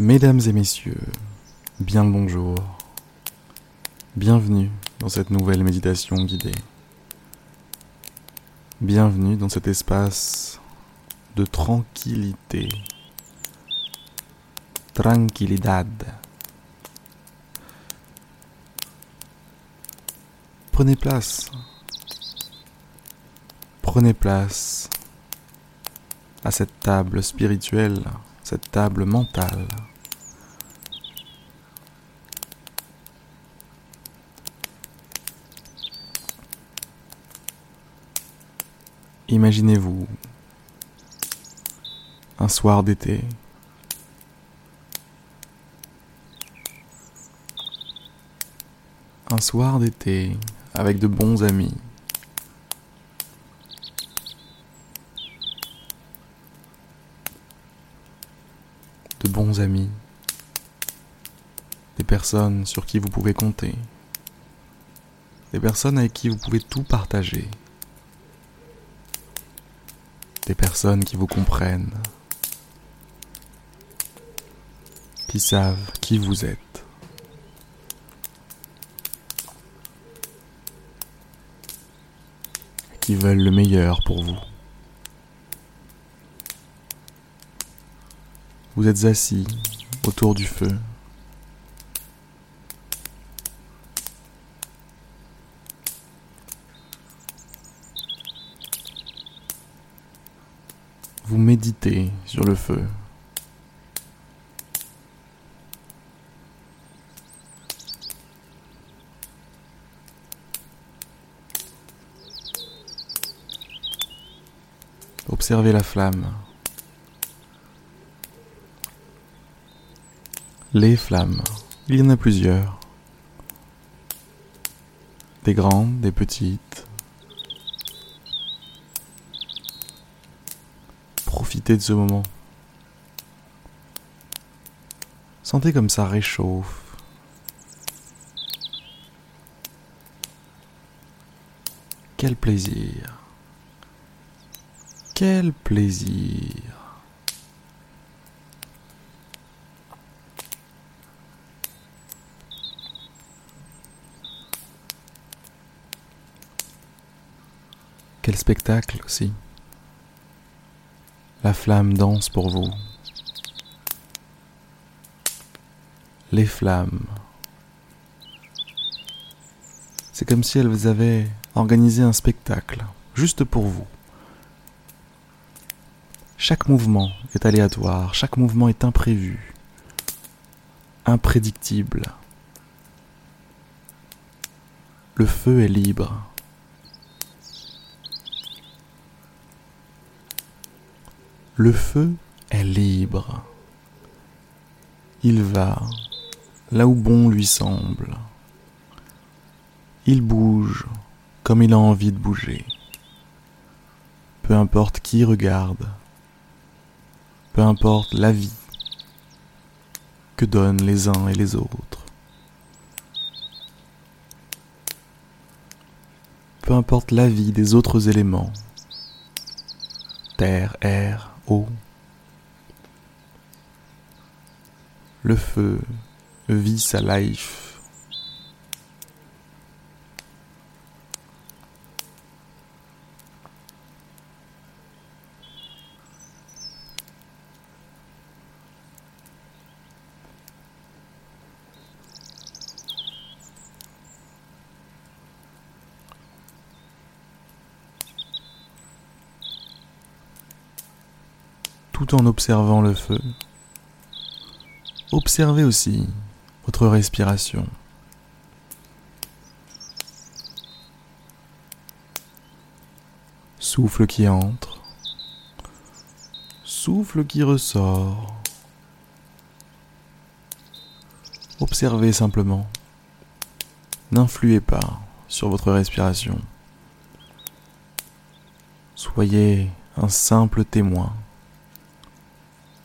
Mesdames et messieurs, bien le bonjour. Bienvenue dans cette nouvelle méditation guidée. Bienvenue dans cet espace de tranquillité. Tranquilidad. Prenez place. Prenez place à cette table spirituelle, cette table mentale. Imaginez-vous un soir d'été. Un soir d'été avec de bons amis. Bons amis. Des personnes sur qui vous pouvez compter. Des personnes avec qui vous pouvez tout partager. Des personnes qui vous comprennent. Qui savent qui vous êtes. qui veulent le meilleur pour vous. Vous êtes assis autour du feu. Vous méditez sur le feu. Observez la flamme. Les flammes. Il y en a plusieurs. Des grandes, des petites. Profitez de ce moment. Sentez comme ça réchauffe. Quel plaisir. Quel plaisir. Quel spectacle aussi. La flamme danse pour vous. Les flammes. C'est comme si elles avaient organisé un spectacle, juste pour vous. Chaque mouvement est aléatoire, chaque mouvement est imprévu, imprédictible. Le feu est libre. Le feu est libre. Il va là où bon lui semble. Il bouge comme il a envie de bouger. Peu importe qui regarde, peu importe la vie que donnent les uns et les autres. Peu importe la vie des autres éléments, terre, air, le feu vit sa life tout en observant le feu. Observez aussi votre respiration. Souffle qui entre, souffle qui ressort. Observez simplement. N'influez pas sur votre respiration. Soyez un simple témoin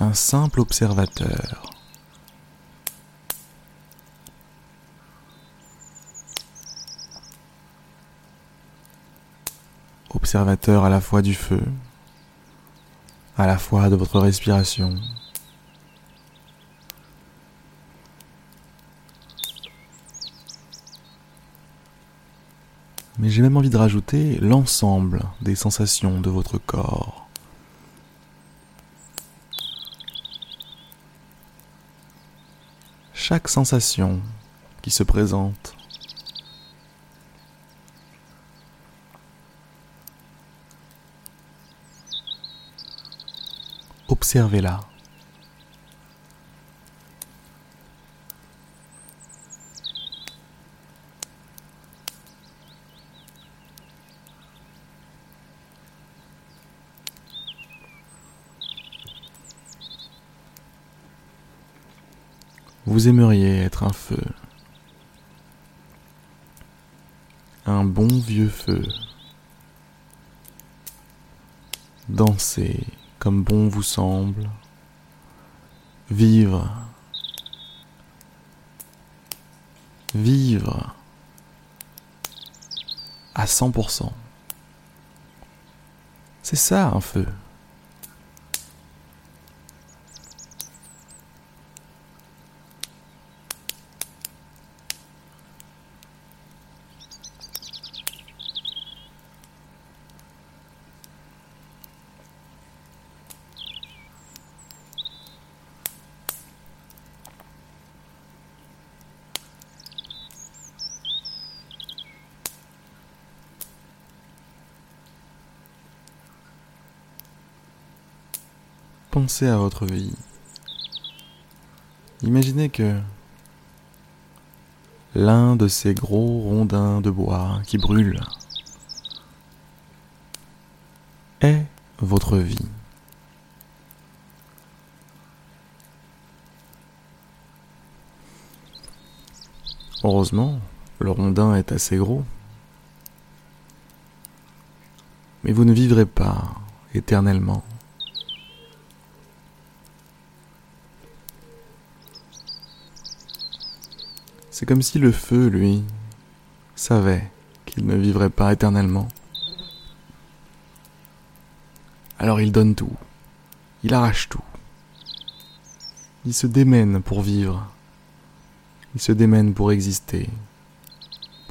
un simple observateur. Observateur à la fois du feu, à la fois de votre respiration, mais j'ai même envie de rajouter l'ensemble des sensations de votre corps. Chaque sensation qui se présente. Observez-la. Vous aimeriez être un feu. Un bon vieux feu. Danser comme bon vous semble. Vivre. Vivre à 100%. C'est ça un feu. Pensez à votre vie. Imaginez que l'un de ces gros rondins de bois qui brûlent est votre vie. Heureusement, le rondin est assez gros. Mais vous ne vivrez pas éternellement. C'est comme si le feu, lui, savait qu'il ne vivrait pas éternellement. Alors il donne tout, il arrache tout. Il se démène pour vivre, il se démène pour exister,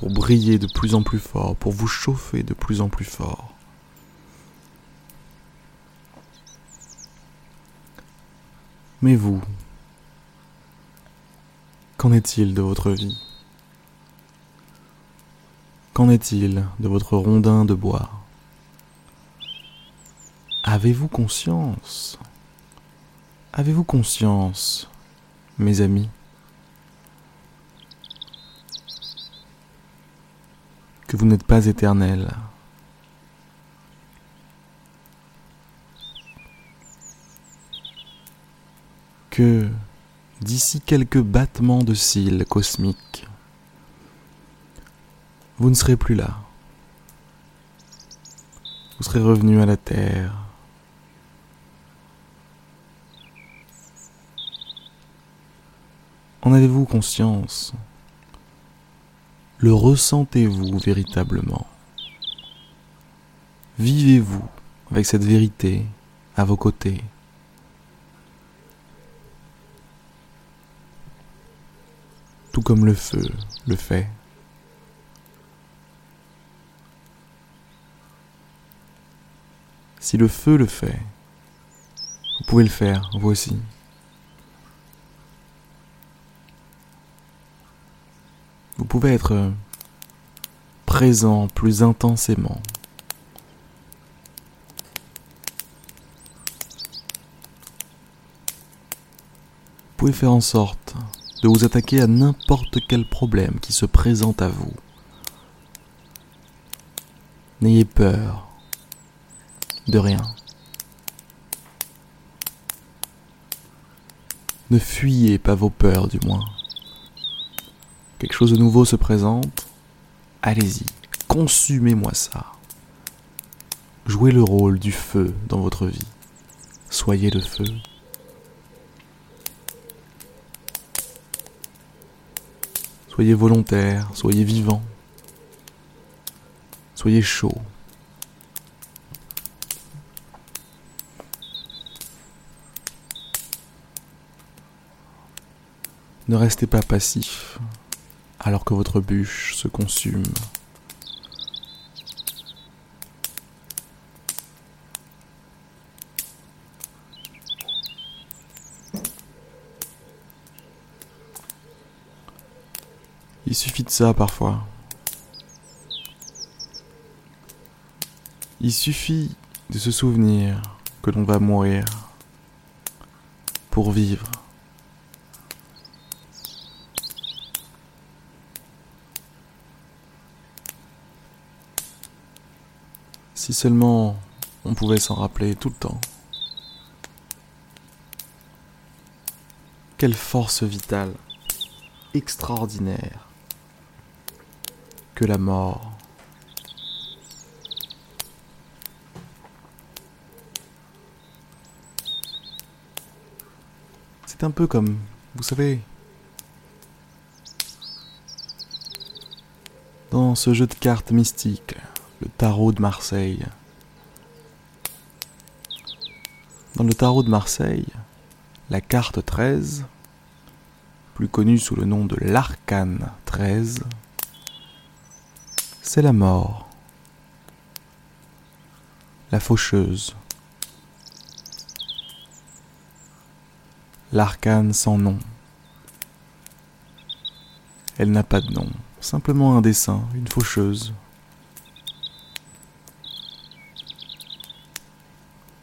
pour briller de plus en plus fort, pour vous chauffer de plus en plus fort. Mais vous, Qu'en est-il de votre vie? Qu'en est-il de votre rondin de bois? Avez-vous conscience? Avez-vous conscience, mes amis, que vous n'êtes pas éternel? Que d'ici quelques battements de cils cosmiques. Vous ne serez plus là. Vous serez revenu à la Terre. En avez-vous conscience? Le ressentez-vous véritablement? Vivez-vous avec cette vérité à vos côtés? Tout comme le feu le fait. Si le feu le fait, vous pouvez le faire, vous aussi. Vous pouvez être présent plus intensément. Vous pouvez faire en sorte vous attaquer à n'importe quel problème qui se présente à vous. N'ayez peur de rien. Ne fuyez pas vos peurs du moins. Quelque chose de nouveau se présente, allez-y, consumez-moi ça. Jouez le rôle du feu dans votre vie. Soyez le feu. Soyez volontaire, soyez vivant, soyez chaud. Ne restez pas passif alors que votre bûche se consume. Il suffit de ça parfois. Il suffit de se souvenir que l'on va mourir pour vivre. Si seulement on pouvait s'en rappeler tout le temps. Quelle force vitale extraordinaire que la mort. C'est un peu comme, vous savez, dans ce jeu de cartes mystique, le tarot de Marseille. Dans le tarot de Marseille, la carte 13, plus connue sous le nom de l'arcane 13, c'est la mort, la faucheuse, l'arcane sans nom. Elle n'a pas de nom, simplement un dessin, une faucheuse.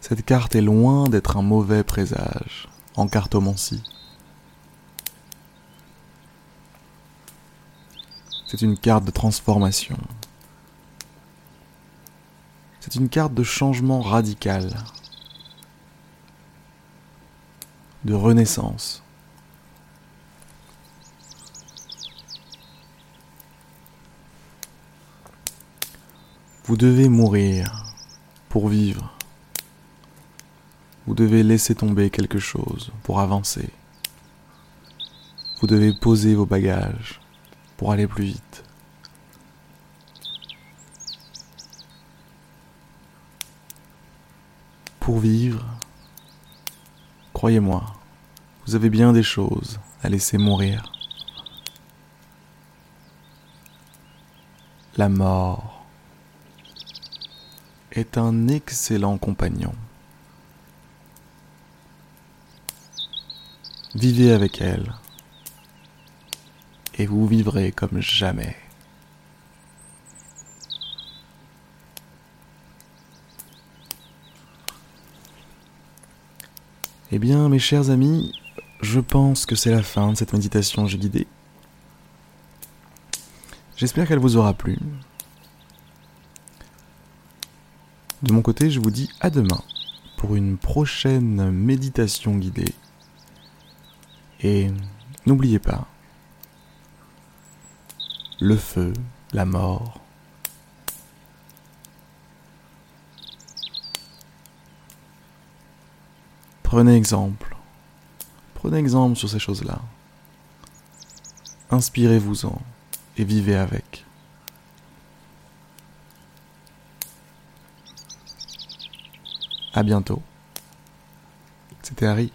Cette carte est loin d'être un mauvais présage en cartomancie. C'est une carte de transformation. C'est une carte de changement radical, de renaissance. Vous devez mourir pour vivre. Vous devez laisser tomber quelque chose pour avancer. Vous devez poser vos bagages pour aller plus vite. Pour vivre, croyez-moi, vous avez bien des choses à laisser mourir. La mort est un excellent compagnon. Vivez avec elle et vous vivrez comme jamais. Eh bien, mes chers amis, je pense que c'est la fin de cette méditation j'ai guidée. J'espère qu'elle vous aura plu. De mon côté, je vous dis à demain pour une prochaine méditation guidée. Et n'oubliez pas, le feu, la mort. Prenez exemple. Prenez exemple sur ces choses-là. Inspirez-vous-en et vivez avec. À bientôt. C'était Harry.